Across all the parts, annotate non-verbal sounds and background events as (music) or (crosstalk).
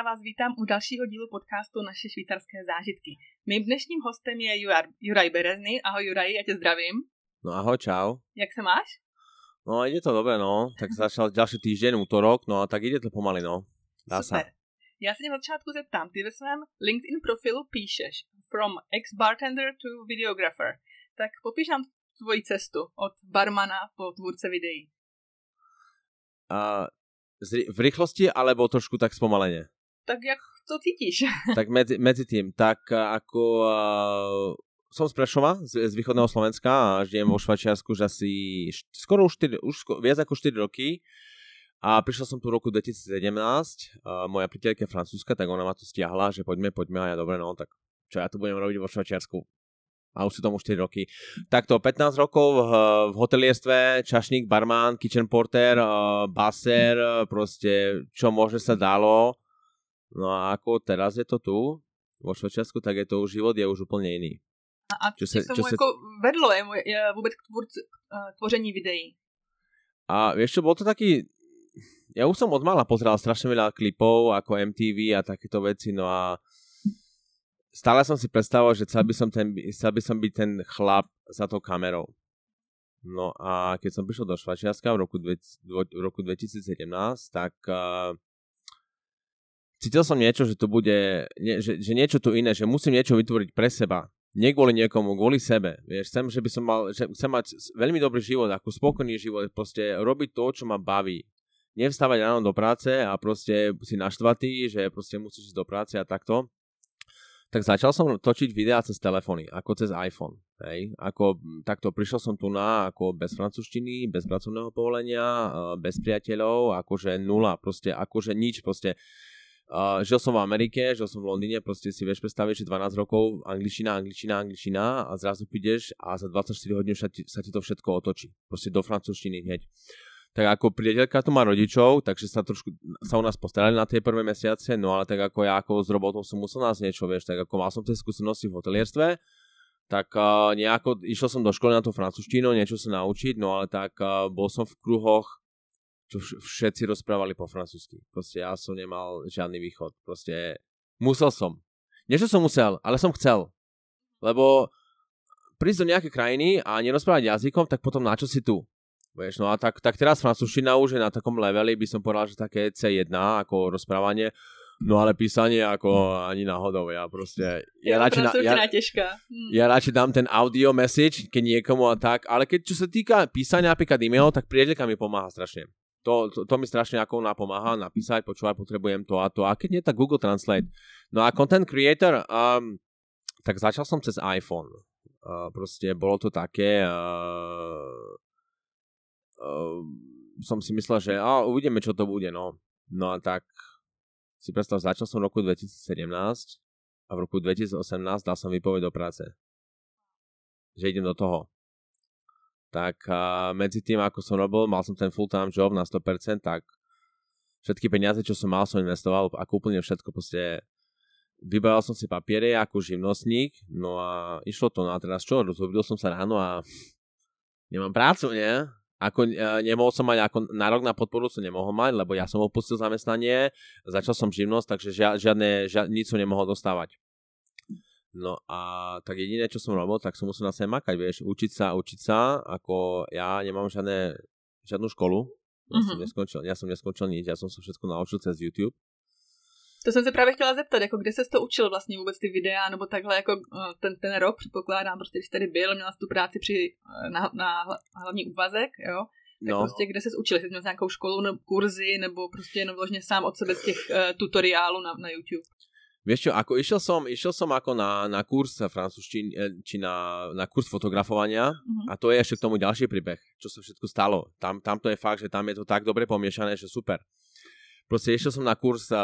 já vás vítám u dalšího dílu podcastu Naše švýcarské zážitky. Mým dnešním hostem je Juraj Berezny. Ahoj Juraj, já tě zdravím. No ahoj, čau. Jak se máš? No ide to dobre, no. Tak začal ďalší týždeň, útorok, no a tak ide to pomaly, no. Dá Super. sa. Já se tě na začátku zeptám, ty ve svém LinkedIn profilu píšeš from ex-bartender to videographer. Tak popíš nám tvoji cestu od barmana po tvůrce videí. Uh, v rýchlosti alebo trošku tak spomalene? Tak jak to cítiš? (laughs) tak medzi, medzi tým, tak ako uh, som z Prešova, z, z východného Slovenska a žijem vo Švačiarsku už asi skoro už, 4, už skoro, viac ako 4 roky a prišiel som tu v roku 2017, uh, moja priateľka je francúzska, tak ona ma tu stiahla, že poďme, poďme a ja dobre, no tak čo ja tu budem robiť vo Švačiarsku a už sú tomu 4 roky. Takto 15 rokov v, v hotelierstve, čašník, barman, kitchen porter, uh, baser, proste čo môže sa dalo. No a ako teraz je to tu, vo Švečasku, tak je to už život je už úplne iný. A, a čo sa, čo jako sa... vedlo je, je vôbec k tvor, tvoření videí? A vieš čo, bol to taký... Ja už som od mala pozeral strašne veľa klipov ako MTV a takéto veci, no a stále som si predstavoval, že chcel by som, ten, chcel by som byť ten chlap za tou kamerou. No a keď som prišiel do Švačiarska v roku, dve, v roku 2017, tak uh, cítil som niečo, že to bude, nie, že, že niečo tu iné, že musím niečo vytvoriť pre seba. Nie kvôli niekomu, kvôli sebe. Vieš, chcem, že by som mal, že chcem mať veľmi dobrý život, ako spokojný život, proste robiť to, čo ma baví. Nevstávať ráno do práce a proste si naštvatý, že proste musíš ísť do práce a takto tak začal som točiť videá cez telefóny, ako cez iPhone. Hej. Ako, takto prišiel som tu na ako bez francúzštiny, bez pracovného povolenia, bez priateľov, akože nula, proste akože nič, proste Uh, žil som v Amerike, žil som v Londýne, proste si vieš predstaviť, že 12 rokov angličtina, angličtina, angličtina a zrazu prídeš a za 24 hodín sa ti, sa ti to všetko otočí. Proste do francúzštiny hneď tak ako priateľka tu má rodičov, takže sa trošku sa u nás postarali na tie prvé mesiace, no ale tak ako ja ako s robotou som musel nás niečo, vieš, tak ako mal som tie skúsenosti v hotelierstve, tak uh, nejako išiel som do školy na tú francúzštinu, niečo sa naučiť, no ale tak uh, bol som v kruhoch, čo všetci rozprávali po francúzsky. Proste ja som nemal žiadny východ. Proste musel som. Nie, že som musel, ale som chcel. Lebo prísť do nejaké krajiny a nerozprávať jazykom, tak potom na čo si tu? Vieš, no a tak, tak teraz francúzština už je na takom leveli, by som povedal, že také C1 ako rozprávanie, no ale písanie ako ani náhodou, ja proste... Ja, radšej, na, ja, hm. ja radšej dám ten audio message, keď niekomu a tak, ale keď čo sa týka písania napríklad e-mail, tak priateľka mi pomáha strašne. To, to, to mi strašne ako napomáha napísať, počúvať, potrebujem to a to. A keď nie, tak Google Translate. No a content creator, um, tak začal som cez iPhone. Uh, proste bolo to také... Uh, uh, som si myslel, že a, uvidíme, čo to bude, no. No a tak si predstav, začal som v roku 2017 a v roku 2018 dal som výpoveď do práce. Že idem do toho. Tak a medzi tým, ako som robil, mal som ten full-time job na 100%, tak všetky peniaze, čo som mal, som investoval, ako úplne všetko proste vybavil som si papiere ako živnostník, no a išlo to, no a teraz čo, rozhodil som sa ráno a nemám prácu, nie? Ako uh, nemohol som mať, ako nárok na podporu som nemohol mať, lebo ja som opustil zamestnanie, začal som živnosť, takže žia, žiadne, žiadne, nič som nemohol dostávať. No a tak jediné, čo som robil, tak som musel na sebe makať, vieš, učiť sa, učiť sa, ako ja nemám žiadne, žiadnu školu, ja, mm-hmm. som mhm. neskončil, ja som neskončil nič, ja som sa všetko naučil cez YouTube. To jsem se právě chtěla zeptat, jako kde se to učil vlastně vůbec ty videa, nebo takhle jako eh, ten, ten rok, předpokládám, prostě když tady byl, měla tu práci při, eh, na, na hlavní úvazek, jo, tak no. prostě kde se učil, jestli měl nějakou školu nebo kurzy, nebo prostě jenom vložně sám od sebe z těch uh, tutoriálů na, na YouTube? Vieš čo, ako išiel som, išiel som ako na, na kurz francúzštiny, či na, na kurz fotografovania uh-huh. a to je ešte k tomu ďalší príbeh, čo sa všetko stalo. Tam, tam to je fakt, že tam je to tak dobre pomiešané, že super. Proste išiel som na kurz uh,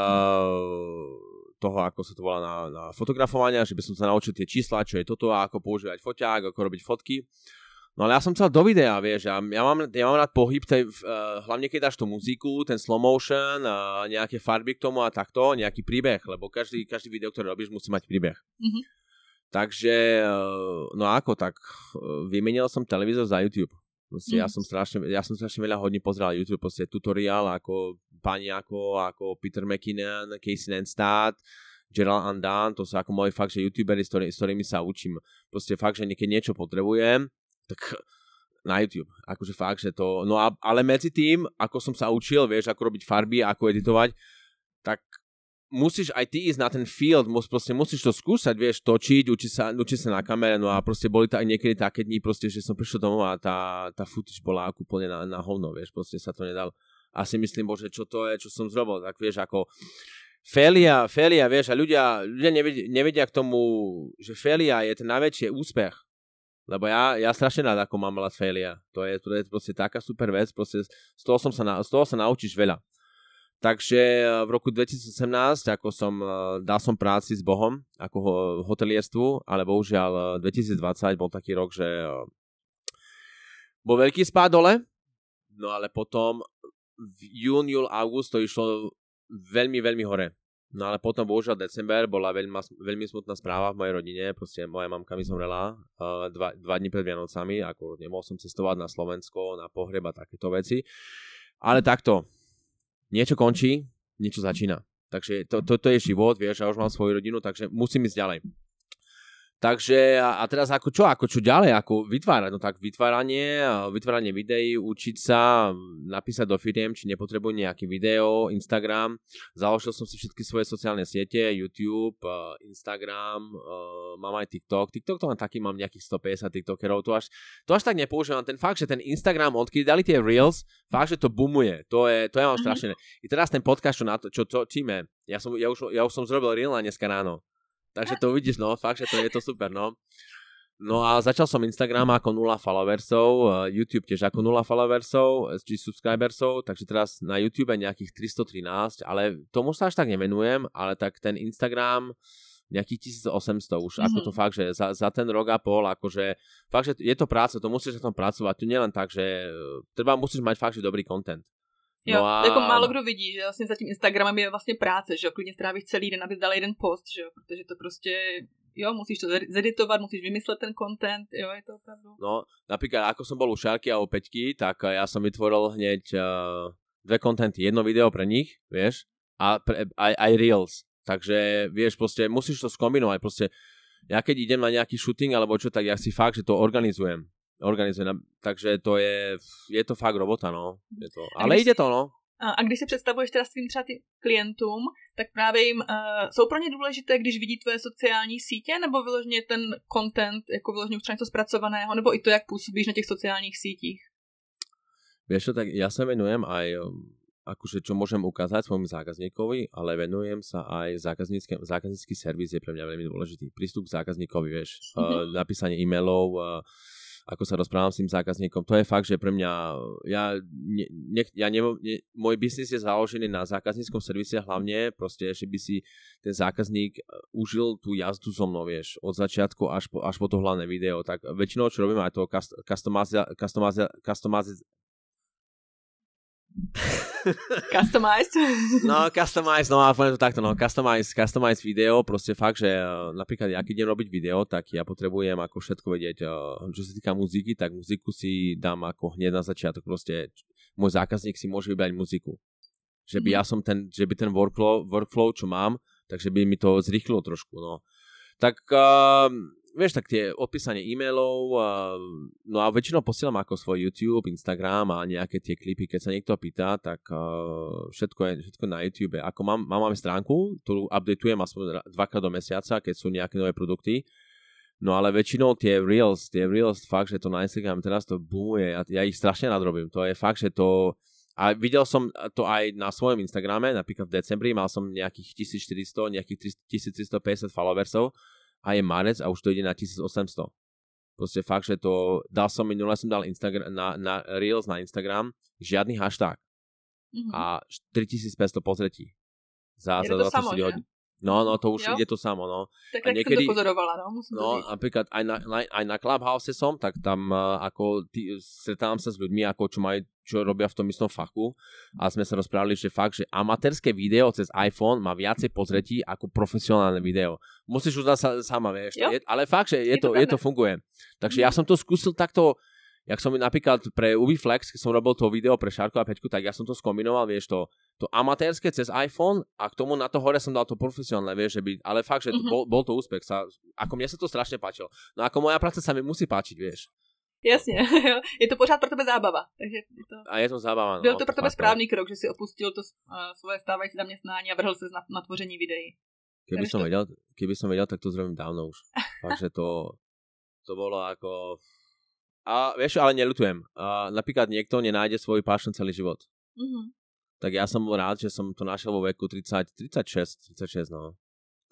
toho, ako sa to volá na, na fotografovania, že by som sa naučil tie čísla, čo je toto a ako používať foťák, ako robiť fotky. No ale ja som chcel do videa, vieš, ja, ja, mám, ja mám rád pohyb, tej, uh, hlavne keď dáš tú muziku, ten slow motion, uh, nejaké farby k tomu a takto, nejaký príbeh, lebo každý, každý video, ktoré robíš, musí mať príbeh. Mm-hmm. Takže, uh, no ako tak, uh, vymenil som televízor za YouTube. Proste mm. ja som strašne, ja som strašne veľa hodne pozeral YouTube, proste tutoriál ako pani ako, ako Peter McKinnon, Casey Neistat, Gerald Andan, to sú ako moji fakt, že youtuberi, s, ktorý, s ktorými sa učím. Proste fakt, že keď niečo potrebujem, tak na YouTube. Akože fakt, že to... No a, ale medzi tým, ako som sa učil, vieš, ako robiť farby, ako editovať, tak musíš aj ty ísť na ten field, mus, proste musíš to skúsať, vieš, točiť, učiť sa, učiť sa na kamere, no a proste boli to aj niekedy také dni, proste, že som prišiel domov a tá, tá footage bola úplne na, na hovno, vieš, proste sa to nedal. A si myslím, bože, čo to je, čo som zrobil, tak vieš, ako Felia, Felia, vieš, a ľudia, ľudia nevedia, nevedia k tomu, že Felia je ten najväčší úspech. Lebo ja, ja strašne rád, ako mám mať Felia. To je, to je proste taká super vec, proste z toho, som sa, na, z toho sa naučíš veľa. Takže eh, v roku 2018, ako som, eh, dal som práci s Bohom, ako hotelierstvu, ale bohužiaľ 2020 eh, bol taký rok, že bol veľký spád dole, no ale potom v jún, júl, august to išlo veľmi, veľmi hore. No ale potom bohužiaľ december bola veľmi, veľmi smutná správa v mojej rodine, proste moja mamka mi zomrela uh, dva, dva dní pred Vianocami, ako nemohol som cestovať na Slovensko, na pohreb a takéto veci. Ale takto, niečo končí, niečo začína. Takže to, to, to je život, vieš, ja už mám svoju rodinu, takže musím ísť ďalej. Takže a, teraz ako čo, ako čo ďalej, ako vytvárať, no tak vytváranie, vytváranie videí, učiť sa, napísať do firiem, či nepotrebujú nejaký video, Instagram, založil som si všetky svoje sociálne siete, YouTube, Instagram, mám aj TikTok, TikTok to mám taký, mám nejakých 150 TikTokerov, to až, to až tak nepoužívam, ten fakt, že ten Instagram, odkedy dali tie Reels, fakt, že to boomuje, to je, to je mám mm-hmm. strašne, i teraz ten podcast, čo, na to, čo točíme, ja som, ja už, ja už som zrobil Reel na dneska ráno, Takže to uvidíš, no, fakt, že to je to super, no. No a začal som Instagram ako 0 followersov, eh, YouTube tiež ako 0 followersov, či subscribersov, takže teraz na YouTube nejakých 313, ale tomu sa až tak nevenujem, ale tak ten Instagram nejakých 1800 už, mm-hmm. ako to mhm. fakt, že za, za ten rok a pol, akože fakt, že je to práca, to musíš na tom pracovať, tu nielen tak, že eh, treba musíš mať fakt, že dobrý content. Jo, no a... jako málo kdo vidí, že vlastně za tím Instagramem je vlastně práce, že jo, klidně strávíš celý den, abys dal jeden post, že jo, protože to prostě, jo, musíš to zeditovat, musíš vymyslet ten content, jo, je to opravdu. No, napríklad ako som bol u Šárky a u Peťky, tak ja som vytvoril hneď uh, dve kontenty, jedno video pre nich, vieš, a pre, aj, aj Reels, takže vieš, proste musíš to skombinovať, proste ja keď idem na nejaký shooting alebo čo, tak ja si fakt, že to organizujem organizuje. Takže to je, je to fakt robota, no. Je to, ale ide to, no. A když si představuješ teda svým třeba tým klientům, tak právě jim, uh, jsou pro ně důležité, když vidí tvoje sociální sítě, nebo vyloženě ten content, jako vyloženě už něco zpracovaného, nebo i to, jak působíš na těch sociálních sítích? Vieš čo, tak ja sa venujem aj akože čo môžem ukázať svojmu zákazníkovi, ale venujem sa aj zákaznícky, zákaznícky servis je pre mňa veľmi dôležitý. Prístup k zákazníkovi, vieš, mm-hmm. uh, napísanie e-mailov, uh, ako sa rozprávam s tým zákazníkom. To je fakt, že pre mňa, ja, ne, ne, ja ne, ne, môj biznis je založený na zákazníckom servise hlavne, proste, že by si ten zákazník e, užil tú jazdu so mnou, vieš, od začiatku až po, až po to hlavné video. Tak väčšinou, čo robím, aj to customize, customize, customize, (laughs) Customized? no, customized, no a poviem to takto, no, customized, customized video, proste fakt, že uh, napríklad ja keď idem robiť video, tak ja potrebujem ako všetko vedieť, uh, čo sa týka muziky, tak muziku si dám ako hneď na začiatok, proste môj zákazník si môže vybrať muziku. Že by mm. ja som ten, že by ten workflow, workflow, čo mám, takže by mi to zrýchlilo trošku, no. Tak uh, vieš, tak tie opísanie e-mailov, a, no a väčšinou posielam ako svoj YouTube, Instagram a nejaké tie klipy, keď sa niekto pýta, tak uh, všetko, je, všetko na YouTube. Ako mám, mám, máme stránku, ktorú updateujem aspoň dvakrát do mesiaca, keď sú nejaké nové produkty, No ale väčšinou tie Reels, tie Reels, fakt, že to na Instagram teraz to boomuje, ja, ja ich strašne nadrobím, to je fakt, že to, a videl som to aj na svojom Instagrame, napríklad v decembri mal som nejakých 1400, nejakých 1350 followersov a je marec a už to ide na 1800. Proste fakt, že to, dal som minule som dal Instagram, na, na Reels na Instagram, žiadny hashtag. Mm-hmm. A 4500 pozretí. Za, je za 24 hodín. No, no, to už jo. ide to samo, no. Tak, a niekedy, som to pozorovala, no, musím No, napríklad aj na, na, aj na Clubhouse som, tak tam uh, ako tý, stretávam sa s ľuďmi, ako čo majú, čo robia v tom istom fachu a sme sa rozprávali, že fakt, že amatérske video cez iPhone má viacej pozretí ako profesionálne video. Musíš uznať sa sama, vieš, je, ale fakt, že je, je to, to, je to funguje. Takže mm. ja som to skúsil takto jak som napríklad pre Ubiflex, keď som robil to video pre Šarko a Peťku, tak ja som to skombinoval, vieš, to, to amatérske cez iPhone a k tomu na to hore som dal to profesionálne, vieš, že by, ale fakt, že to, mm-hmm. bol, bol to úspech. Sa, ako mne sa to strašne páčilo. No ako moja práca sa mi musí páčiť, vieš. Jasně, (laughs) je to pořád pro tebe zábava. Takže je to... A je to zábava. No, Byl to pro tebe správný krok, že si opustil to uh, svoje stávající zaměstnání a vrhl se na, na tvoření videí. Keby som, to... vedel, keby som vedel, tak to zrobím dávno už. (laughs) Takže to, to bolo ako... A vieš, ale nelutujem. A napríklad niekto nenájde svoj passion celý život. Mm-hmm. Tak ja som rád, že som to našiel vo veku 30, 36, 36, no.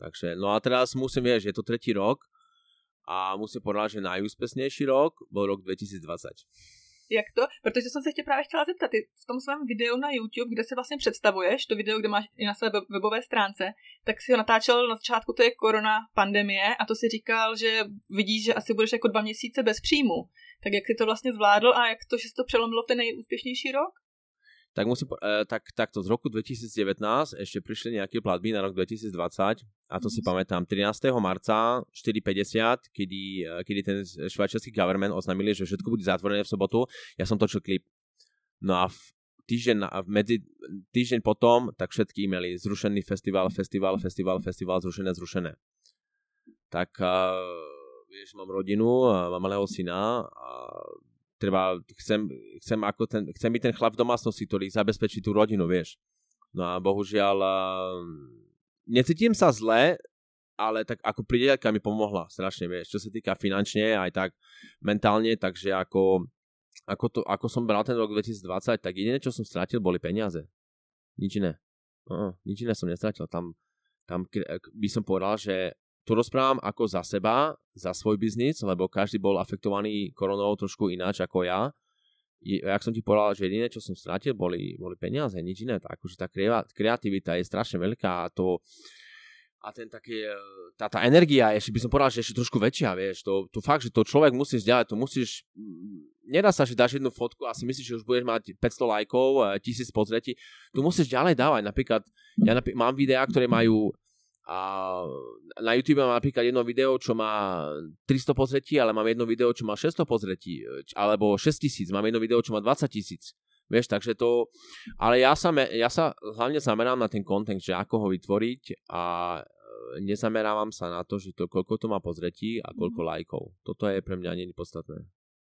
Takže, no a teraz musím, vieš, je to tretí rok a musím povedať, že najúspěšnější rok bol rok 2020. Jak to? Protože jsem se tě právě chtěla zeptat, ty v tom svém videu na YouTube, kde se vlastně představuješ, to video, kde máš i na své webové stránce, tak si ho natáčel na začátku, je korona pandemie a to si říkal, že vidíš, že asi budeš jako dva měsíce bez příjmu. Tak jak si to vlastně zvládl a jak to, že se to přelomilo v ten nejúspěšnější rok? Tak musím, e, tak, takto z roku 2019 ešte prišli nejaké platby na rok 2020 a to si mm. pamätám 13. marca 4.50, kedy, e, kedy ten švajčiarsky government oznámili, že všetko bude zatvorené v sobotu, ja som točil klip. No a v týždeň, v medzi, týždeň potom, tak všetky e-maily, zrušený festival, festival, festival, festival, zrušené, zrušené. Tak uh, vieš, mám rodinu, mám malého syna a treba, chcem, chcem, ako ten, chcem byť ten chlap v domácnosti, ktorý zabezpečí tú rodinu, vieš. No a bohužiaľ necítim sa zle, ale tak ako priateľka mi pomohla strašne, vieš, čo sa týka finančne, aj tak mentálne, takže ako, ako, to, ako som bral ten rok 2020, tak jediné, čo som stratil, boli peniaze. Nič iné. Uh, nič iné som nestratil. Tam, tam by som povedal, že tu rozprávam ako za seba, za svoj biznis, lebo každý bol afektovaný koronou trošku ináč ako ja. Jak som ti povedal, že jediné, čo som stratil, boli, boli peniaze, nič iné. Tak, akože tá kreativita je strašne veľká a to, a ten taký, e, tá, tá energia, ešte by som povedal, že ešte trošku väčšia, vieš, to, to fakt, že to človek musíš ďalej, to musíš, mm, nedá sa, že dáš jednu fotku a si myslíš, že už budeš mať 500 lajkov, 1000 pozretí, tu musíš ďalej dávať, napríklad, ja napríklad, mám videá, ktoré majú a na YouTube mám napríklad jedno video, čo má 300 pozretí, ale mám jedno video, čo má 600 pozretí, alebo 6000, mám jedno video, čo má 20 tisíc. Vieš, takže to... Ale ja sa, ja sa hlavne zamerám na ten content, že ako ho vytvoriť a e, nezamerávam sa na to, že to, koľko to má pozretí a koľko mm. lajkov. Toto je pre mňa nie podstatné.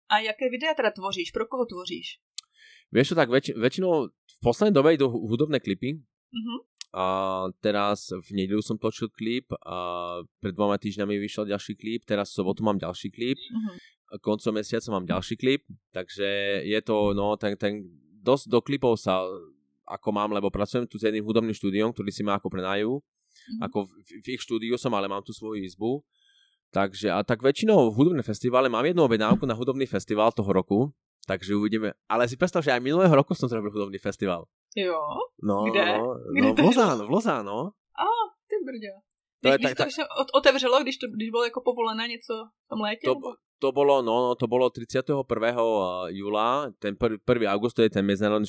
A jaké videa teda tvoříš? Pro koho tvoříš? Vieš čo, tak väč- väčšinou v poslednej dobe idú hudobné klipy. Mm-hmm. A teraz v nedelu som točil klip a pred dvoma týždňami vyšiel ďalší klip, teraz v sobotu mám ďalší klip, uh-huh. koncom mesiaca mám ďalší klip, takže je to, no, ten, ten dosť do klipov sa ako mám, lebo pracujem tu s jedným hudobným štúdiom, ktorý si ma ako prenajú. Uh-huh. Ako v, v ich štúdiu som, ale mám tu svoju izbu. Takže a tak väčšinou v hudobné festivale mám jednu objednávku na hudobný festival toho roku, takže uvidíme. Ale si predstav, že aj minulého roku som zrobil hudobný festival. Jo? No, Kde? no, Kde no v Lozán, v Lozán, no. A, ty brďo. To když, je, tak, to tak, otevřelo, když, to, když bylo jako povolené něco v tom létě? To, to bolo, no, no, to bolo 31. júla, ten 1. august, to je ten medzinárodný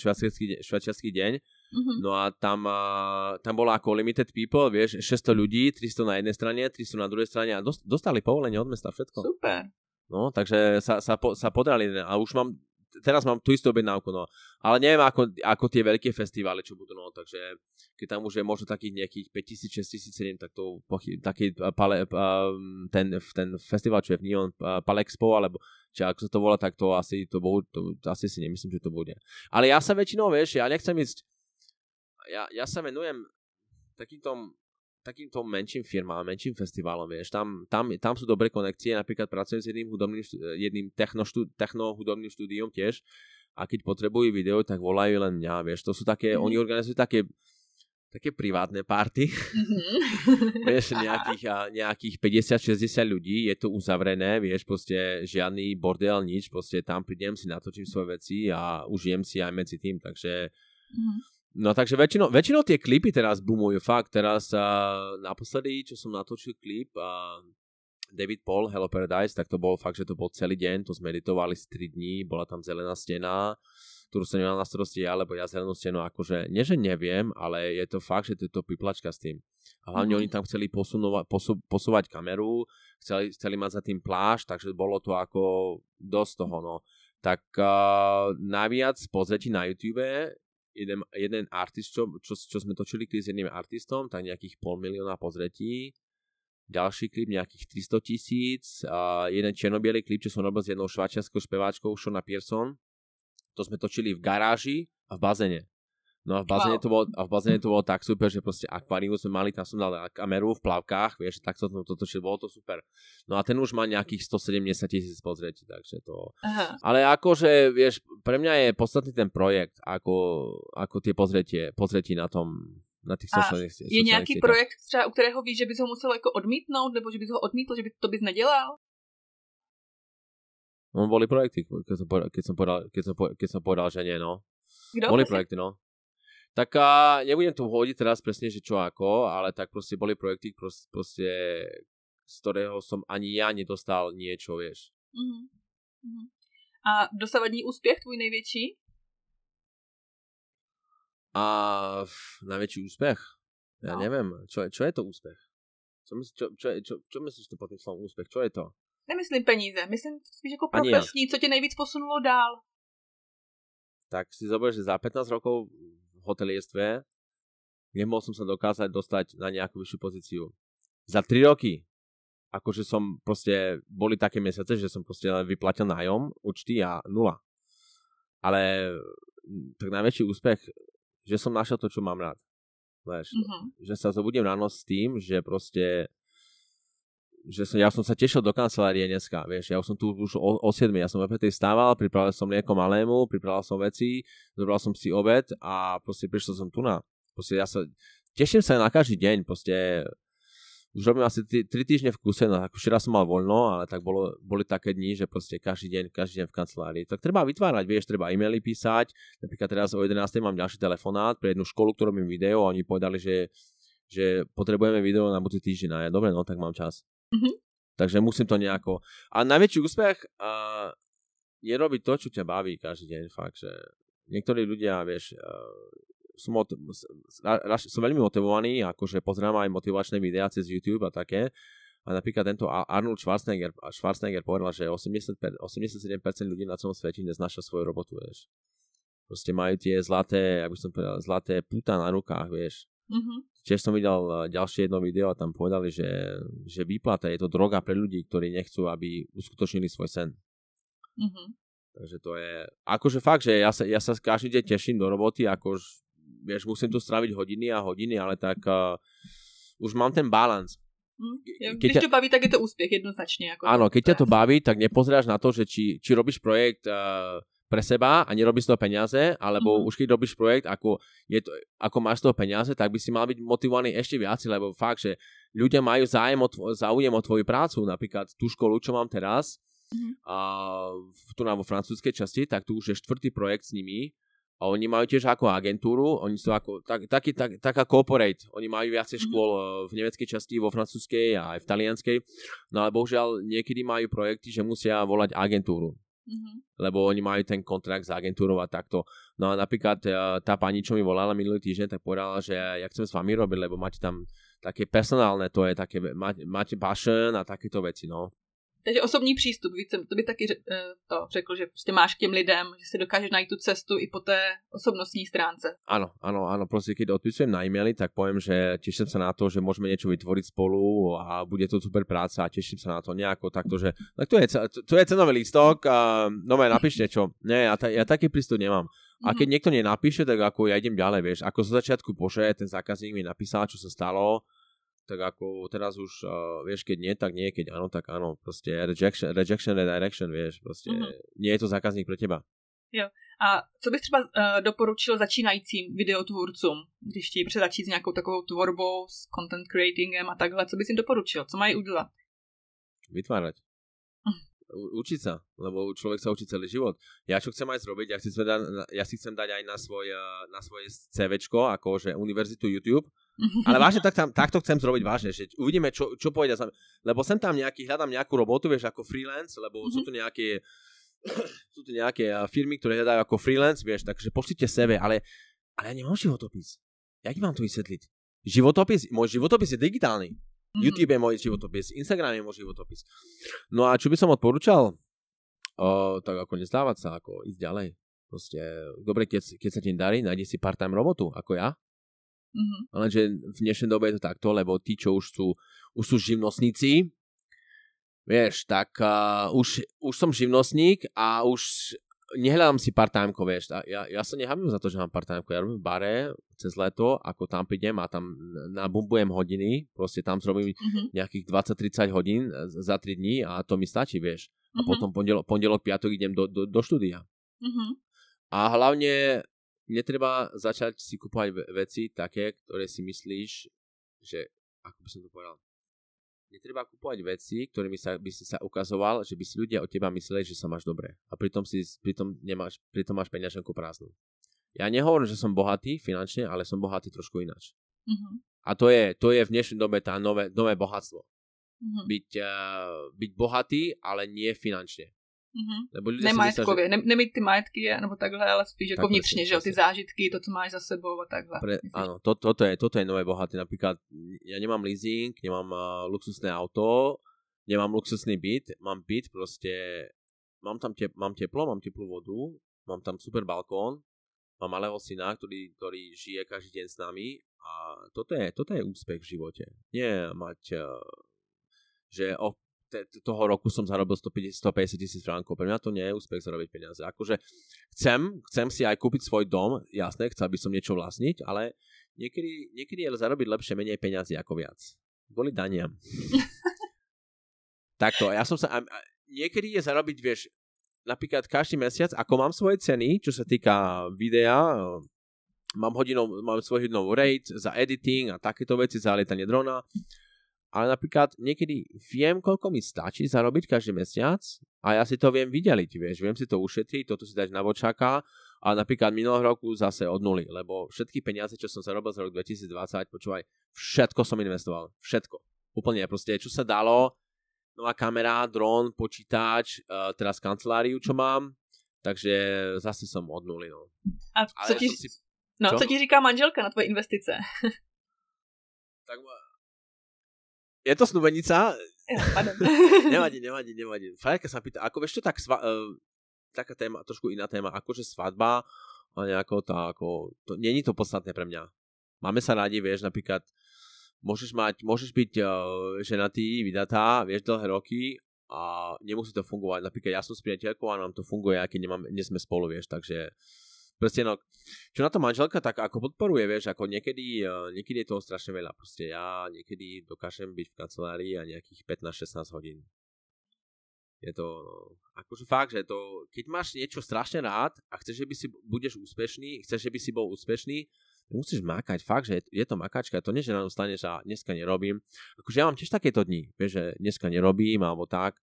švajčiarsky deň. Mm-hmm. No a tam, tam bola ako limited people, vieš, 600 ľudí, 300 na jednej strane, 300 na druhej strane a dostali povolenie od mesta, všetko. Super. No, takže sa, sa, po, sa podarili a už mám teraz mám tú istú objednávku, no. Ale neviem ako, ako tie veľké festivály, čo budú, no. Takže keď tam už je možno takých nejakých 5000, 6000, 7000, tak to pochy, taký pale, ten, ten festival, čo je v Neon Palexpo, alebo či ako sa to volá, tak to asi, to, bohu, to, to asi si nemyslím, že to bude. Ale ja sa väčšinou, vieš, ja nechcem ísť, ja, ja sa venujem takýmto takýmto menším firmám, menším festivalom, vieš, tam, tam, tam sú dobré konekcie, napríklad pracujem s jedným, hudobným, jedným techno, štú, techno hudobným štúdiom tiež a keď potrebujú video, tak volajú len mňa, vieš, to sú také, mm. oni organizujú také také privátne party. Mm-hmm. (laughs) (laughs) vieš, nejakých, nejakých 50-60 ľudí, je to uzavrené, vieš, proste žiadny bordel, nič, proste tam prídem si natočím svoje veci a užijem si aj medzi tým, takže mm-hmm. No takže väčšinou, väčšinou tie klipy teraz boomujú, fakt. Teraz uh, naposledy, čo som natočil klip, uh, David Paul, Hello Paradise, tak to bol fakt, že to bol celý deň, to sme editovali z 3 dní, bola tam zelená stena, ktorú som nemal na starosti ja, lebo ja zelenú stenu akože, nie že neviem, ale je to fakt, že to je to piplačka s tým. A hlavne mm-hmm. oni tam chceli posunova, posu, posúvať kameru, chceli, chceli mať za tým pláž, takže bolo to ako dosť toho, no. tak uh, najviac pozretí na YouTube jeden, jeden artist, čo, čo, čo sme točili klip s jedným artistom, tak nejakých pol milióna pozretí. Ďalší klip nejakých 300 tisíc. A jeden černobielý klip, čo som robil s jednou švačiarskou speváčkou Shona Pearson. To sme točili v garáži a v bazene. No a v bazéne, wow. to bolo, a v bazéne to bolo tak super, že proste akvárium sme mali, tam som dal kameru v plavkách, vieš, tak to, to, to točil, bolo to super. No a ten už má nejakých 170 tisíc pozretí, takže to... Aha. Ale akože, vieš, pre mňa je podstatný ten projekt, ako, ako tie pozretie, pozretí na tom, na tých sociálnych sieťach. Je nejaký sieťach. projekt, třeba, u kterého víš, že bys ho musel jako odmítnout, nebo že bys ho odmítl, že by to bys nedělal? No, boli projekty, keď som povedal, keď som povedal, keď som povedal, keď som povedal že nie, no. Kdo? Boli projekty, no. Tak a nebudem tu hodiť teraz presne, že čo ako, ale tak proste boli projekty, proste, proste z ktorého som ani ja nedostal niečo, vieš. Uh-huh. Uh-huh. A dosavadní úspěch tvůj největší? A najväčší úspech? Ja no. neviem, čo, čo je to úspech? Čo, myslíš, čo, čo, čo, čo myslíš to pod tým slovom úspech? Čo je to? Nemyslím peníze, myslím spíš jako profesní, co tě nejvíc posunulo dál. Tak si zober, že za 15 rokov hotelierstve, nemohol som sa dokázať dostať na nejakú vyššiu pozíciu. Za 3 roky, akože som proste, boli také mesiace, že som proste vyplatil nájom, účty a nula. Ale tak najväčší úspech, že som našiel to, čo mám rád. Vieš, mm-hmm. že sa zobudím ráno s tým, že proste že som, ja som sa tešil do kancelárie dneska, vieš, ja som tu už o, o 7, ja som o 5 stával, pripravil som mlieko malému, pripravil som veci, zobral som si obed a proste prišiel som tu na. Proste ja sa, teším sa na každý deň, proste už robím asi 3, 3 týždne v kuse, no ako včera som mal voľno, ale tak bolo, boli také dni, že proste každý deň, každý deň v kancelárii. Tak treba vytvárať, vieš, treba e-maily písať, napríklad teraz o 11. mám ďalší telefonát pre jednu školu, ktorú robím video a oni povedali, že že potrebujeme video na budúci týždeň a ja, dobre, no tak mám čas. Mm-hmm. Takže musím to nejako... A najväčší úspech uh, je robiť to, čo ťa baví každý deň. Fakt, že niektorí ľudia, vieš, uh, sú, motiv- sú veľmi motivovaní, akože pozerám aj motivačné videá cez YouTube a také. A napríklad tento Arnold Schwarzenegger, Schwarzenegger povedal, že 80, 87% ľudí na celom svete neznáša svoju robotu, vieš. Proste majú tie zlaté, ako som povedal, zlaté puta na rukách, vieš. Mm-hmm. Tiež som videl eh, ďalšie jedno video a tam povedali, že, že výplata je to droga pre ľudí, ktorí nechcú, aby uskutočnili svoj sen. Mm-hmm. Takže to je, akože fakt, že ja sa, ja sa každý deň teším do roboty, akož, vieš, musím tu straviť hodiny a hodiny, ale tak uh, už mám ten balans. Mm, keď ťa, to baví, tak je to úspech jednoznačne. Ako áno, keď ťa to baví, tak nepozráš na to, že či, či robíš projekt uh, pre seba a nerobíš z toho peniaze, alebo mm-hmm. už keď robíš projekt, ako, je to, ako máš z toho peniaze, tak by si mal byť motivovaný ešte viac, lebo fakt, že ľudia majú zájem o, tvo, záujem o tvoju prácu, napríklad tú školu, čo mám teraz, mm-hmm. a, tu na vo francúzskej časti, tak tu už je štvrtý projekt s nimi a oni majú tiež ako agentúru, oni sú ako tak, taký, tak, taká corporate, oni majú viacej mm-hmm. škôl v nemeckej časti, vo francúzskej a aj v talianskej, no ale bohužiaľ niekedy majú projekty, že musia volať agentúru. Mm-hmm. Lebo oni majú ten kontrakt s agentúrou a takto. No a napríklad e, tá pani, čo mi volala minulý týždeň, tak povedala, že ja chcem s vami robiť, lebo máte tam také personálne, to je také, máte, máte passion a takéto veci, no. Takže osobní přístup, víc to by taky eh, to řekl, že prostě máš k těm lidem, že si dokážeš najít tu cestu i po té osobnostní stránce. Áno, áno, áno, proste keď odpisujem na e-maily, tak poviem, že teším sa na to, že môžeme niečo vytvoriť spolu a bude to super práca a teším sa na to nejako takto, že tak to je, to je cenový lístok a no napíšte čo. Nie, ja, ta, ja taký prístup nemám. A keď mhm. niekto nenapíše, tak ako ja idem ďalej, vieš. Ako zo začiatku poše, ten zákazník mi napísal, čo sa stalo, tak ako teraz už, uh, vieš, keď nie, tak nie, keď áno, tak áno, proste rejection, rejection redirection, vieš, proste mm-hmm. nie je to zákazník pre teba. Jo. A co bych třeba uh, doporučil začínajícím videotvůrcům, když chtějí začít s nějakou takovou tvorbou, s content creatingem a takhle, co bys jim doporučil? Co mají udělat? Vytvárať. Hm. učiť sa, lebo človek sa učí celý život. Ja čo chcem aj zrobiť, ja chcem, dať, ja si chcem dať aj na, svoj, na svoje CVčko, ako že Univerzitu YouTube, ale vážne tak tam, takto chcem zrobiť vážne, že uvidíme, čo, čo pôjde. Lebo sem tam nejaký, hľadám nejakú robotu, vieš, ako freelance, lebo mm-hmm. (coughs) sú tu nejaké sú tu nejaké firmy, ktoré hľadajú ako freelance, vieš, takže pošlite CV, ale, ale ja nemám životopis. Jak mám to vysvetliť? Životopis, môj životopis je digitálny. Mm-hmm. YouTube je môj životopis, Instagram je môj životopis. No a čo by som odporúčal? uh, tak ako nezdávať sa, ako ísť ďalej. Proste, dobre, keď, keď sa ti darí, nájdi si part-time robotu, ako ja. Mm-hmm. Lenže v dnešnej dobe je to takto, lebo tí, čo už sú, už sú živnostníci, vieš, tak uh, už, už som živnostník a už nehľadám si part-time, vieš. Ja, ja sa nehábim za to, že mám part-time. Ja robím v bare cez leto, ako tam prídem a tam nabumbujem hodiny, proste tam zrobím mm-hmm. nejakých 20-30 hodín za 3 dní a to mi stačí, vieš. A mm-hmm. potom pondelok, pondelok, piatok idem do, do, do štúdia. Mm-hmm. A hlavne netreba začať si kúpovať veci také, ktoré si myslíš, že, ako by som to povedal, netreba kúpovať veci, ktorými sa, by si sa ukazoval, že by si ľudia od teba mysleli, že sa máš dobre. A pritom, si, pritom, nemáš, pritom máš peňaženku prázdnu. Ja nehovorím, že som bohatý finančne, ale som bohatý trošku ináč. Mm-hmm. A to je, to je v dnešnej dobe tá nové, nové bohatstvo. Mm-hmm. Byť, uh, byť bohatý, ale nie finančne. Mm-hmm. Lebo Nemajetkově, že... ne, nemít ty majetky, nebo takhle, ale spíš jako vnitřně, že jo, ty zážitky, to, co máš za sebou a takhle. Pre, áno, to, toto, je, toto je nové bohaté. Napríklad, ja nemám leasing, nemám uh, luxusné auto, nemám luxusný byt, mám byt proste, mám tam tep, mám teplo, mám teplú vodu, mám tam super balkón, mám malého syna, ktorý, ktorý žije každý deň s nami a toto je, toto je úspech v živote. Nie mať, uh, že oh, toho roku som zarobil 150 tisíc frankov. Pre mňa to nie je úspech zarobiť peniaze. Akože chcem, chcem si aj kúpiť svoj dom, jasné, chcel by som niečo vlastniť, ale niekedy, niekedy je zarobiť lepšie menej peniazy ako viac. Boli dania. (laughs) Takto, ja som sa... A, a, niekedy je zarobiť, vieš, napríklad každý mesiac, ako mám svoje ceny, čo sa týka videa, mám hodinou, mám svoj hodinový rate za editing a takéto veci, za lietanie drona ale napríklad niekedy viem, koľko mi stačí zarobiť každý mesiac a ja si to viem vydeliť, vieš, viem si to ušetriť, toto si dať na vočaka a napríklad minulého roku zase od nuly, lebo všetky peniaze, čo som zarobil za rok 2020, počúvaj, všetko som investoval, všetko. Úplne, proste, čo sa dalo, nová kamera, dron, počítač, uh, teraz kanceláriu, čo mám, takže zase som od nuly, no. A co, ti, si... no, co ti říká manželka na tvoje investice? tak je to snúbenica? (laughs) nevadí, nevadí, nevadí. Frajerka sa pýta, ako vieš čo, tak sva, uh, taká téma, trošku iná téma, akože svadba a nejako tá, ako, to, není to podstatné pre mňa. Máme sa radi, vieš, napríklad môžeš mať, môžeš byť uh, ženatý, vydatá, vieš, dlhé roky a nemusí to fungovať. Napríklad ja som s priateľkou a nám to funguje, aj keď nemám, nie sme spolu, vieš, takže proste no, čo na to manželka tak ako podporuje, vieš, ako niekedy, uh, niekedy je toho strašne veľa, proste ja niekedy dokážem byť v kancelárii a nejakých 15-16 hodín. Je to, no, akože fakt, že to, keď máš niečo strašne rád a chceš, že by si budeš úspešný, chceš, že by si bol úspešný, musíš makať, fakt, že je, to makačka, to nie, že nám stane, že dneska nerobím. Akože ja mám tiež takéto dni, vieš, že dneska nerobím, alebo tak,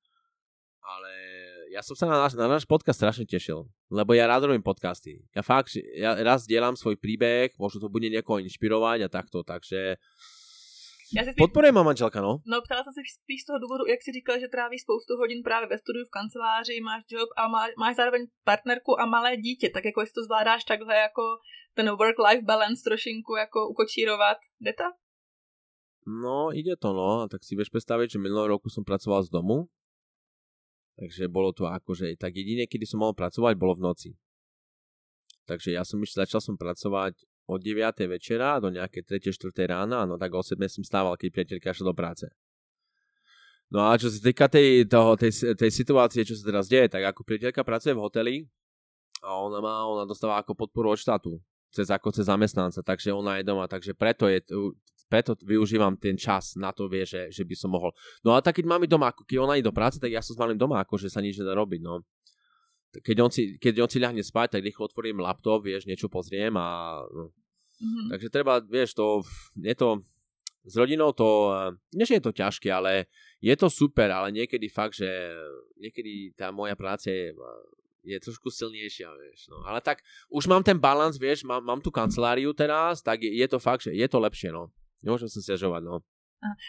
ja som sa na náš, na náš podcast strašne tešil, lebo ja rád robím podcasty. Ja fakt, ja raz dielam svoj príbeh, možno to bude niekoho inšpirovať a takto, takže já si Podporuje má manželka, no? No, ptala jsem se spíš z toho důvodu, jak si říkal, že tráví spoustu hodin právě ve studiu, v kanceláři, máš job a má, máš zároveň partnerku a malé dítě, tak jako jestli to zvládáš takhle jako ten work-life balance trošinku jako ukočírovat, jde to? No, ide to, no. Tak si vieš predstaviť, že minulého roku som pracoval z domu, Takže bolo to akože, tak jedine, kedy som mohol pracovať, bolo v noci. Takže ja som už začal som pracovať od 9. večera do nejaké 3. 4. rána, no tak o 7. som stával, keď priateľka šla do práce. No a čo sa týka tej, toho, tej, tej situácie, čo sa teraz deje, tak ako priateľka pracuje v hoteli a ona má, ona dostáva ako podporu od štátu cez ako cez zamestnanca, takže ona je doma, takže preto je preto využívam ten čas na to, vie, že, že by som mohol. No a tak keď máme doma, ako keď ona ide do práce, tak ja som s malým doma, že sa nič nedá robiť, no. Keď on, si, keď on si ľahne spať, tak rýchlo otvorím laptop, vieš, niečo pozriem a... No. Mm-hmm. Takže treba, vieš, to, je to, s rodinou to, nie že je to ťažké, ale je to super, ale niekedy fakt, že niekedy tá moja práca je, je trošku silnejšia, vieš. No. Ale tak už mám ten balans, vieš, mám, mám tu kanceláriu teraz, tak je, je to fakt, že je to lepšie, no. Nemôžem sa stiažovať, no.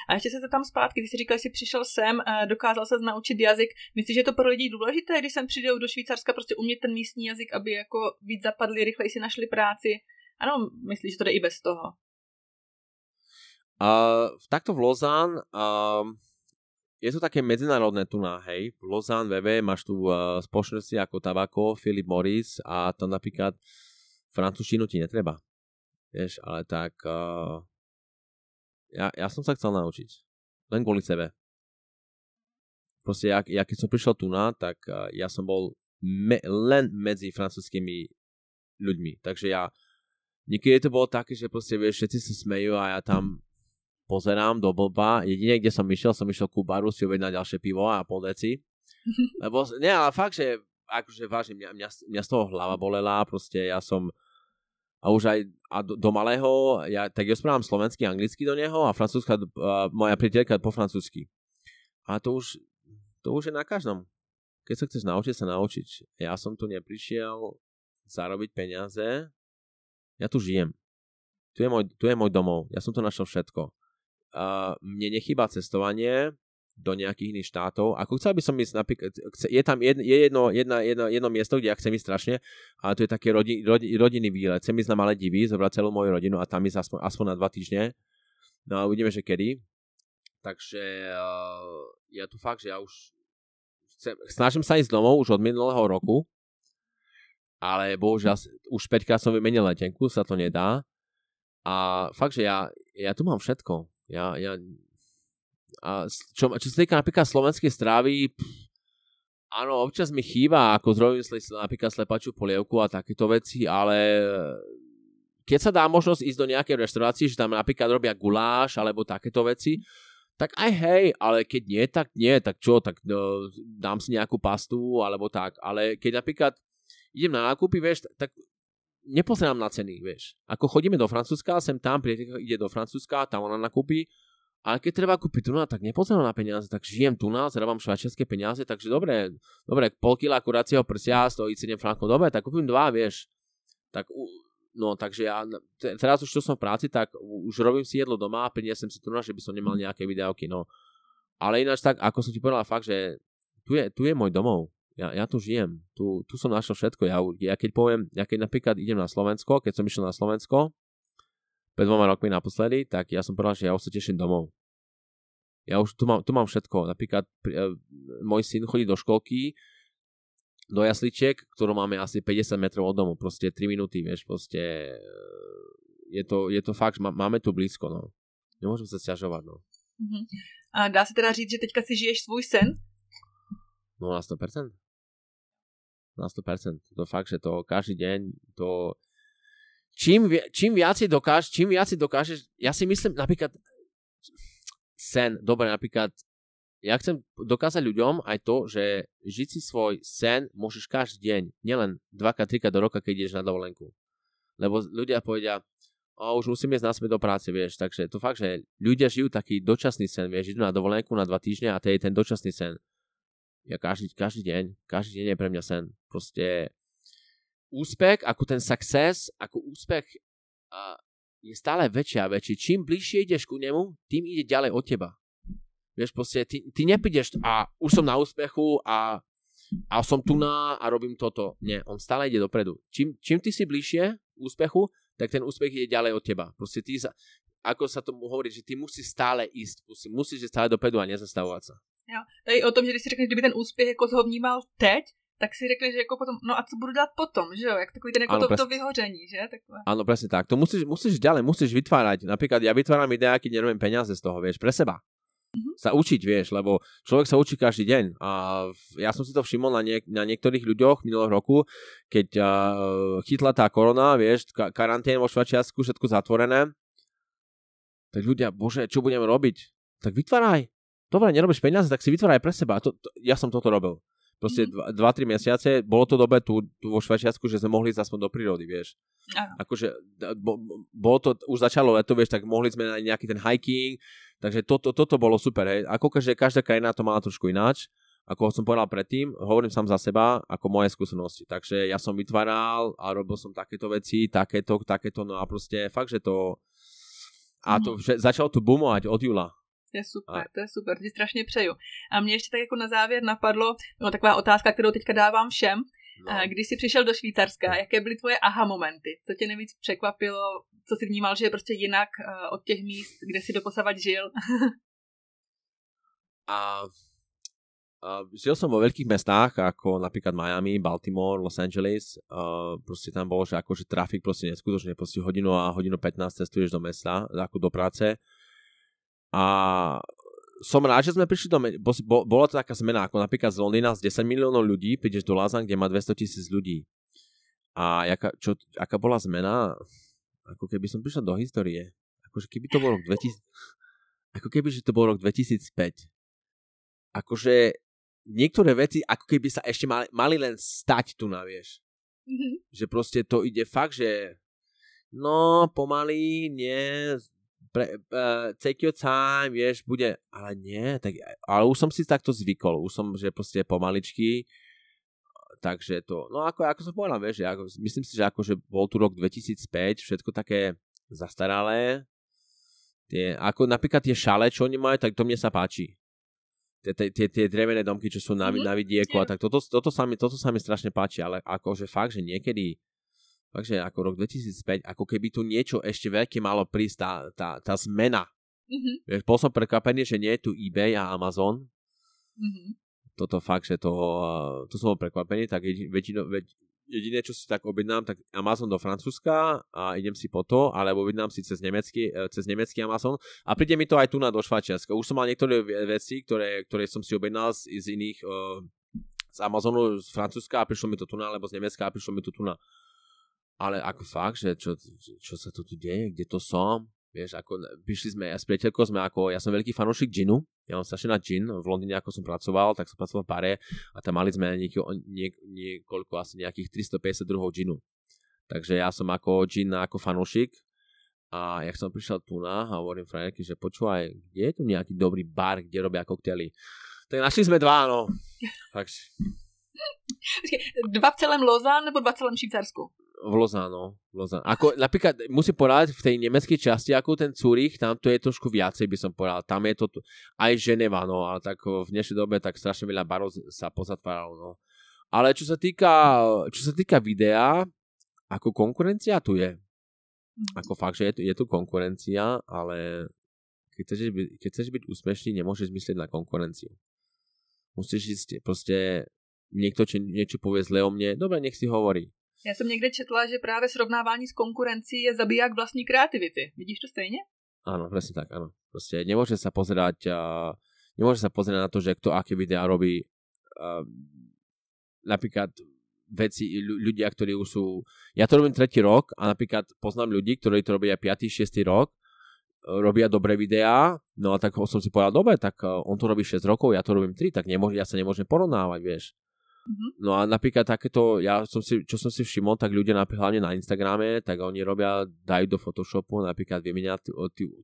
A ještě se tam zpátky, když jsi říkal, že jsi přišel sem, dokázal se naučit jazyk. Myslíš, že je to pro lidi důležité, když sem přijdou do Švýcarska, prostě umět ten místní jazyk, aby jako víc zapadli, rychleji si našli práci? Ano, myslíš, že to jde i bez toho? Uh, takto v Lozán uh, je to také medzinárodné tu na, hej, v Lausanne, VV, máš tu uh, spoločnosti ako Tabako, Philip Morris a to napríklad francúzštinu ti netreba. Vieš, ale tak uh, ja, ja som sa chcel naučiť. Len kvôli sebe. Proste ja, ja keď som prišiel tu na, tak uh, ja som bol me, len medzi francúzskými ľuďmi. Takže ja niekedy to bolo také, že proste vieš, všetci sa smejú a ja tam pozerám do blba. Jedine, kde som išiel, som išiel ku baru si objednať ďalšie pivo a pol deci. (laughs) Lebo, nie, ale fakt, že akože vážne, mňa, mňa, mňa z toho hlava bolela, proste ja som a už aj a do, do malého, ja tak ja správam slovensky, anglicky do neho a francúzska, uh, moja priateľka po francúzsky. A to už, to už je na každom. Keď sa chceš naučiť, sa naučiť. Ja som tu neprišiel zarobiť peniaze, ja tu žijem. Tu je môj, tu je môj domov, ja som tu našiel všetko mne nechýba cestovanie do nejakých iných štátov. Ako chcel by som ísť napríklad, je tam jedno, je jedno, jedna, jedno, jedno miesto, kde ja chcem ísť strašne, a to je také rodi, rodi, rodinný výlet. Chcem ísť na malé divy, zobrať celú moju rodinu a tam ísť aspoň, aspoň na dva týždne. No a uvidíme, že kedy. Takže uh, ja tu fakt, že ja už chcem, snažím sa ísť domov už od minulého roku, ale bohužiaľ už 5 krát som vymenil letenku, sa to nedá. A fakt, že ja, ja tu mám všetko ja, ja, a čo, čo sa týka napríklad slovenskej strávy, áno, občas mi chýba, ako zrobím napríklad slepačú polievku a takéto veci, ale keď sa dá možnosť ísť do nejakej reštaurácie, že tam napríklad robia guláš alebo takéto veci, tak aj hej, ale keď nie, tak nie, tak čo, tak no, dám si nejakú pastu alebo tak, ale keď napríklad idem na nákupy, vieš, tak nepozerám na ceny, vieš. Ako chodíme do Francúzska, sem tam, priateľka ide do Francúzska, tam ona nakúpi, ale keď treba kúpiť tu na, tak nepozerám na peniaze, tak žijem tu na, zarábam švajčiarske peniaze, takže dobre, dobre, pol kila kuracieho prsia stojí 7 frankov, dobre, tak kúpim dva, vieš. Tak, no, takže ja, teraz už čo som v práci, tak už robím si jedlo doma a priniesem si tu na, že by som nemal nejaké videoky, no. Ale ináč tak, ako som ti povedal, fakt, že tu je, tu je môj domov ja, ja tu žijem, tu, tu som našiel všetko. Ja, ja keď poviem, ja keď napríklad idem na Slovensko, keď som išiel na Slovensko, pred dvoma rokmi naposledy, tak ja som povedal, že ja už sa teším domov. Ja už tu mám, tu mám všetko. Napríklad uh, môj syn chodí do školky, do jasličiek, ktorú máme asi 50 metrov od domu, proste 3 minúty, vieš, proste uh, je to, je to fakt, máme tu blízko, no. Nemôžem sa sťažovať, no. Uh-huh. A dá se teda říct, že teďka si žiješ svůj sen? No na 100% na 100%. To fakt, že to každý deň, to čím, čím viac dokážeš, čím viac dokážeš, ja si myslím napríklad sen, dobre, napríklad ja chcem dokázať ľuďom aj to, že žiť si svoj sen môžeš každý deň, nielen 2-3 do roka, keď ideš na dovolenku. Lebo ľudia povedia, o, už musím ísť naspäť do práce, vieš, takže to fakt, že ľudia žijú taký dočasný sen, vieš, idú na dovolenku na 2 týždne a to je ten dočasný sen ja každý, každý deň, každý deň je pre mňa sen. Proste úspech, ako ten success, ako úspech uh, je stále väčší a väčší. Čím bližšie ideš ku nemu, tým ide ďalej od teba. Vieš, proste, ty, ty nepídeš a už som na úspechu a, a som tu na a robím toto. Nie, on stále ide dopredu. Čím, čím ty si bližšie úspechu, tak ten úspech ide ďalej od teba. Proste ty sa, ako sa tomu hovorí, že ty musíš stále ísť, musíš, musíš stále dopredu a nezastavovať sa. Jo. Tady o tom, že když si řekneš, kdyby ten úspěch jako ho vnímal teď, tak si řekneš, že jako potom, no a co budu dělat potom, že jo, jak takový ten jako ano, to, to vyhoření, že? Takové. Áno, presne tak. To musíš, musíš ďalej, musíš vytvárať. Napríklad ja vytváram ideá, keď nerobím peniaze z toho, vieš, pre seba. Mm-hmm. Sa učiť, vieš, lebo človek sa učí každý deň. A ja som si to všimol na, niek- na niektorých ľuďoch minulého roku, keď uh, chytla tá korona, vieš, ka- karantén vo Švačiasku, všetko zatvorené. Tak ľudia, bože, čo budeme robiť? Tak vytváraj dobre, nerobíš peniaze, tak si vytváraj pre seba. To, to, ja som toto robil. Proste 2-3 mm. mesiace, bolo to dobe tu, tu vo Švajčiarsku, že sme mohli ísť aspoň do prírody, vieš. Aha. Akože, bo, bolo to, už začalo leto, vieš, tak mohli sme na nejaký ten hiking, takže toto, toto bolo super, hej. Ako každá, každá krajina to mala trošku ináč, ako som povedal predtým, hovorím sám za seba, ako moje skúsenosti. Takže ja som vytváral a robil som takéto veci, takéto, takéto, no a proste fakt, že to... A to, že začalo tu boomovať od júla. To je super, to je super, ti strašně přeju. A mě ještě tak jako na závěr napadlo, no taková otázka, kterou teďka dávám všem. No. Když jsi přišel do Švýcarska, jaké byly tvoje aha momenty? Co tě nejvíc překvapilo? Co jsi vnímal, že je prostě jinak od těch míst, kde jsi doposavaď žil? A Uh, žil som vo veľkých mestách, ako napríklad Miami, Baltimore, Los Angeles. Uh, proste tam bolo, že akože trafik proste neskutočne, proste hodinu a hodinu 15 cestuješ do mesta, ako do práce. A som rád, že sme prišli do... Bo, bola to taká zmena, ako napríklad z Londýna z 10 miliónov ľudí, prídeš do Lazan, kde má 200 tisíc ľudí. A jaká, čo, aká bola zmena? Ako keby som prišiel do histórie. Akože keby to bol rok 2000... Ako keby, že to bol rok 2005. Akože niektoré veci ako keby sa ešte mali, mali len stať tu na, vieš. Mm-hmm. Že proste to ide fakt, že no pomaly, nie, pre, uh, take your time, vieš, bude, ale nie, tak, ale už som si takto zvykol, už som, že proste pomaličky, takže to, no ako, ako som povedal, vieš, ako, myslím si, že akože bol tu rok 2005, všetko také zastaralé, tie, ako napríklad tie šale, čo oni majú, tak to mne sa páči tie, tie drevené domky, čo sú na, mm-hmm. na vidieku a tak toto, toto, sa mi, toto sa mi strašne páči, ale akože fakt, že niekedy fakt, že ako rok 2005, ako keby tu niečo ešte veľké malo prísť, tá, tá, tá zmena. Mm-hmm. Bol som prekvapený, že nie je tu eBay a Amazon. Mm-hmm. Toto fakt, že to, to som bol prekvapený, tak väčšinou, väč, jediné, čo si tak objednám, tak Amazon do Francúzska a idem si po to, alebo objednám si cez nemecký, e, cez nemecký Amazon a príde mi to aj tu na do Švajčiarska. Už som mal niektoré veci, ktoré, ktoré som si objednal z, z iných, uh, z Amazonu z Francúzska a prišlo mi to tu na, alebo z Nemecka a prišlo mi to tu na. Ale ako fakt, že čo, čo sa to tu deje, kde to som, Vieš, ako prišli sme, ja s priateľkou sme ako, ja som veľký fanúšik džinu, ja mám strašne na džin, v Londýne ako som pracoval, tak som pracoval v pare a tam mali sme niekoľko, nie, niekoľko asi nejakých 350 druhov džinu. Takže ja som ako džin, ako fanúšik a jak som prišiel tu na a hovorím frajerky, že počúvaj, kde je tu nejaký dobrý bar, kde robia koktely. Tak našli sme dva, no. (laughs) Takže... Dva v celém Lozán nebo dva v celém Švýcarsku? V Lozano. Lozano. Ako, napríklad, musím povedať, v tej nemeckej časti, ako ten Zurich, tam to je trošku viacej, by som povedal. Tam je to aj Ženeva, no, ale tak v dnešnej dobe tak strašne veľa barov sa pozatváralo, no. Ale čo sa týka, čo sa týka videa, ako konkurencia tu je. Mhm. Ako fakt, že je tu, je tu konkurencia, ale keď chceš, byť, keď chceš byť úspešný, nemôžeš myslieť na konkurenciu. Musíš ísť, proste niekto či niečo povie zle o mne, dobre, nech si hovorí já jsem někde četla, že právě srovnávání s konkurencí je zabiják vlastní kreativity. Vidíš to stejně? Áno, presne tak, áno. Proste nemôže sa pozerať, uh, nemôže sa pozerať na to, že kto aké videá robí. Napríklad veci, ľudia, ktorí už sú... Ja to robím tretí rok a napríklad poznám ľudí, ktorí to robia 5. 6. rok, robia dobré videá, no a tak som si povedal, dobre, tak on to robí 6 rokov, ja to robím 3, tak nemôže, ja sa nemôžem porovnávať, vieš. Mm-hmm. No a napríklad takéto, ja som si, čo som si všimol, tak ľudia napríklad hlavne na Instagrame, tak oni robia, dajú do Photoshopu napríklad vymeniať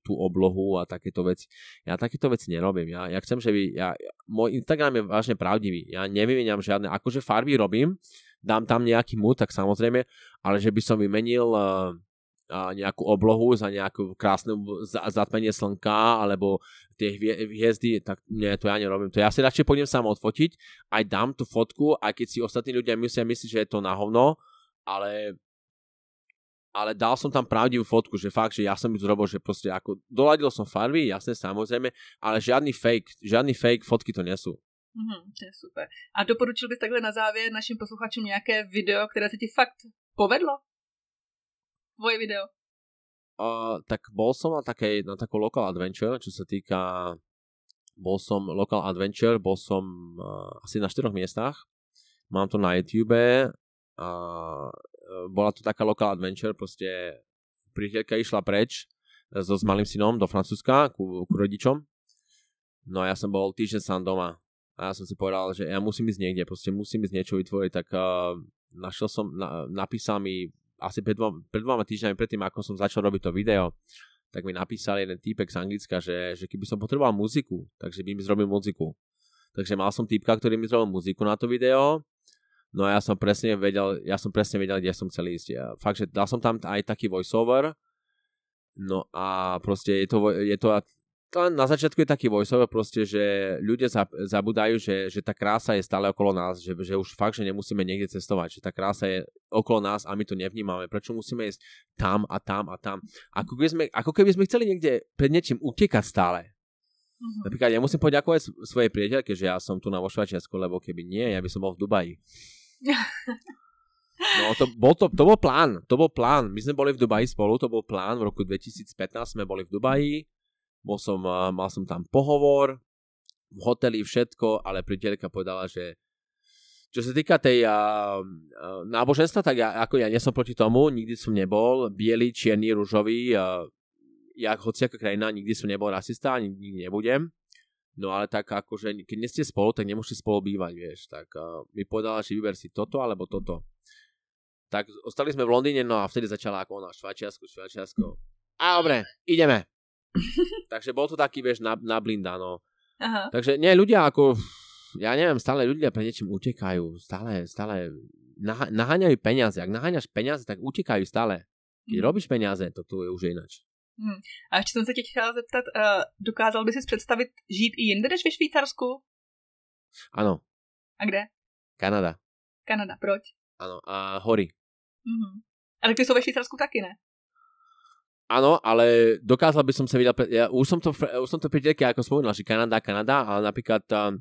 tú, oblohu a takéto veci. Ja takéto veci nerobím. Ja, ja chcem, že vy, ja, môj Instagram je vážne pravdivý. Ja nevymeniam žiadne, akože farby robím, dám tam nejaký mood, tak samozrejme, ale že by som vymenil uh, nejakú oblohu za nejakú krásnu zatmenie slnka alebo tie hviezdy, tak nie, to ja nerobím. To ja si radšej pôjdem sám odfotiť, aj dám tú fotku, aj keď si ostatní ľudia myslia, myslí, že je to na hovno, ale ale dal som tam pravdivú fotku, že fakt, že ja som ju zrobil, že proste ako doladil som farby, jasne, samozrejme, ale žiadny fake, žiadny fake fotky to nesú. Mm-hmm, to je super. A doporučil bys takhle na závěr našim posluchačům nějaké video, které se ti fakt povedlo? Tvoje video. Uh, tak bol som na, takej, na takú local adventure, čo sa týka bol som local adventure, bol som uh, asi na štyroch miestach. Mám to na YouTube uh, bola to taká local adventure, proste priateľka išla preč so s malým synom do Francúzska ku, ku rodičom. No a ja som bol týždeň sám doma. A ja som si povedal, že ja musím ísť niekde, proste musím ísť niečo vytvoriť, tak uh, našiel som, na, napísal mi asi pred, dvoma, pred dvoma týždňami predtým, ako som začal robiť to video, tak mi napísal jeden týpek z Anglicka, že, že keby som potreboval muziku, takže by mi zrobil muziku. Takže mal som týpka, ktorý mi zrobil muziku na to video, no a ja som presne vedel, ja som presne vedel, kde som chcel ísť. Ja, fakt, že dal som tam aj taký voiceover, no a proste je to, je to na začiatku je taký voiceover proste, že ľudia zabudajú, že, že tá krása je stále okolo nás, že, že už fakt, že nemusíme niekde cestovať, že tá krása je okolo nás a my to nevnímame. Prečo musíme ísť tam a tam a tam? Ako keby sme, ako keby sme chceli niekde pred niečím utekať stále. Uh-huh. Napríklad ja musím poďakovať svojej priateľke, že ja som tu na vo Švajčiarsku, lebo keby nie, ja by som bol v Dubaji. (laughs) No to bol, to, to bol plán, to bol plán. My sme boli v Dubaji spolu, to bol plán. V roku 2015 sme boli v Dubaji, bol som, mal som tam pohovor, v hoteli všetko, ale priateľka povedala, že čo sa týka tej uh, náboženstva, tak ja, ako ja nie som proti tomu, nikdy som nebol biely, čierny, rúžový, uh, ja hociaká krajina, nikdy som nebol rasista, ani nikdy nebudem. No ale tak akože, keď nie ste spolu, tak nemôžete spolu bývať, vieš. Tak uh, mi povedala, že vyber si toto alebo toto. Tak ostali sme v Londýne, no a vtedy začala ako ona, Švajčiarsko, Švajčiarsko. A dobre, ideme. Takže bol to taký, vieš, na, na blinda, no. Aha. Takže nie, ľudia ako ja neviem, stále ľudia pre niečím utekajú, stále, stále nah- naháňajú peniaze. Ak naháňaš peniaze, tak utekajú stále. Keď mm. robíš peniaze, to tu je už inač. Hmm. A ještě jsem se tě chtěla zeptat, uh, dokázal by si představit žít i jinde než ve Švýcarsku? Ano. A kde? Kanada. Kanada, proč? Ano, a hory. Mm-hmm. Ale ty jsou ve Švýcarsku taky, ne? Áno, ale dokázal by som sa vydať, ja už som to, už som to pri ako spomínal, že Kanada, Kanada, ale napríklad uh,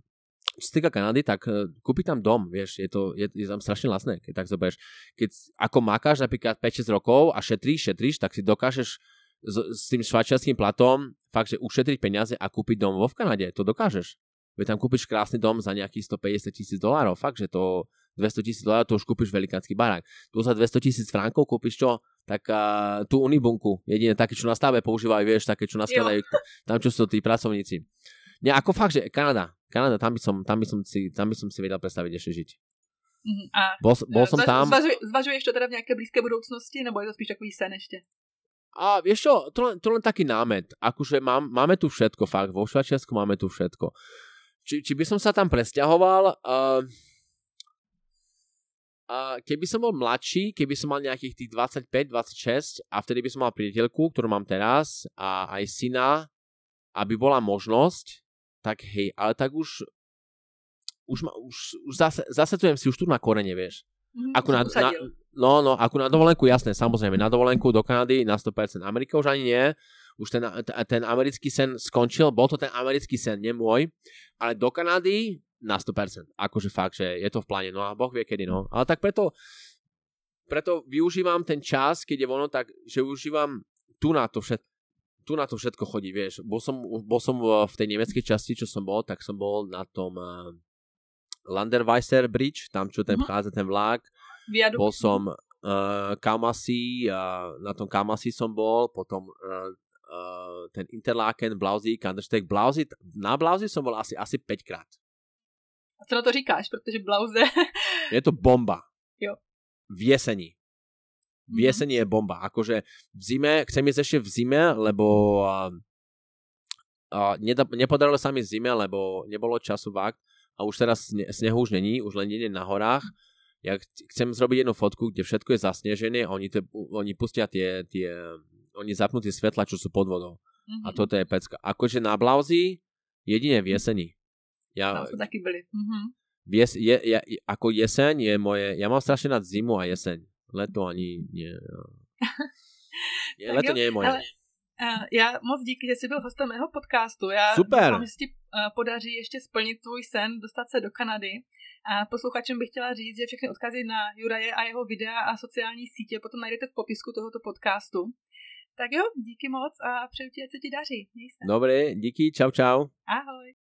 čo sa týka Kanady, tak uh, kúpi tam dom, vieš, je, to, je, je tam strašne lacné, keď tak zoberieš. Keď ako makáš napríklad 5-6 rokov a šetríš, šetríš, tak si dokážeš s, s tým švajčiarským platom fakt, že ušetriť peniaze a kúpiť dom vo v Kanade, to dokážeš. Veď tam kúpiš krásny dom za nejakých 150 tisíc dolárov, fakt, že to 200 tisíc dolárov, to už kúpiš velikánsky barák. Tu za 200 tisíc frankov kúpiš čo? Tak uh, tú unibunku, jedine také, čo na stave používajú, vieš, také, čo naskladajú, (laughs) tam, čo sú tí pracovníci. Nie, ako fakt, že Kanada, Kanada, tam by som, tam by som, si, tam by som si vedel predstaviť ešte žiť. Uh-huh. A bol, bol som zvaž, tam. Zvažuje, zvažuješ to teda v nejaké blízké budoucnosti, nebo je to spíš takový sen ešte? A vieš čo, to len, to len taký námet. Akože mám, máme tu všetko, fakt. Vo Švačiarsku máme tu všetko. Či, či by som sa tam presťahoval... Uh, uh, keby som bol mladší, keby som mal nejakých tých 25-26 a vtedy by som mal priateľku, ktorú mám teraz a aj syna, aby bola možnosť, tak hej, ale tak už už, ma, už, už zase, zasetujem si už tu na korene, vieš. Mm, ako na, na, no, no, ako na dovolenku, jasné, samozrejme, na dovolenku do Kanady na 100%. Amerika už ani nie, už ten, ten americký sen skončil, bol to ten americký sen, nie môj, ale do Kanady na 100%. Akože fakt, že je to v pláne, no a Boh vie kedy, no. Ale tak preto, preto využívam ten čas, keď je vono, tak, že využívam tu na to všetko tu na to všetko chodí, vieš. Bol som, bol som v tej nemeckej časti, čo som bol, tak som bol na tom uh, Landerweiser Bridge, tam čo ten uh-huh. ten vlak. Viadukt. Bol som uh, Kamasi, uh, na tom Kamasi som bol, potom uh, uh, ten Interlaken, Blausi, Kandersteg, Blausi, na Blausi som bol asi, asi 5 krát. A co na to říkáš, protože Blauze... je to bomba. Jo. V jeseni v mhm. jeseni je bomba. Akože v zime, chcem ísť ešte v zime, lebo a, a, neda, nepodarilo sa mi v zime, lebo nebolo času vakt a už teraz sne, snehu už není, už len nie na horách. Ja chcem zrobiť jednu fotku, kde všetko je zasnežené a oni, te, oni pustia tie, tie, oni zapnú tie svetla, čo sú pod vodou. Mm-hmm. A mhm. toto je pecka. Akože na Blauzi jedine v jeseni. Ja, no, taky byli. Mm-hmm. Jes, je, je, ako jeseň je moje, ja mám strašne nad zimu a jeseň. Leto ani nie. (laughs) nie leto jo, nie je moje. Ale, uh, já moc díky, že jsi byl hostem mého podcastu. Já Super. doufám, že ti uh, podaří ještě splnit tvůj sen, dostat se do Kanady. A posluchačům bych chtěla říct, že všechny odkazy na Juraje a jeho videa a sociální sítě potom najdete v popisku tohoto podcastu. Tak jo, díky moc a přeju ti, ať se ti daří. Měj se. Dobré, díky, čau čau. Ahoj.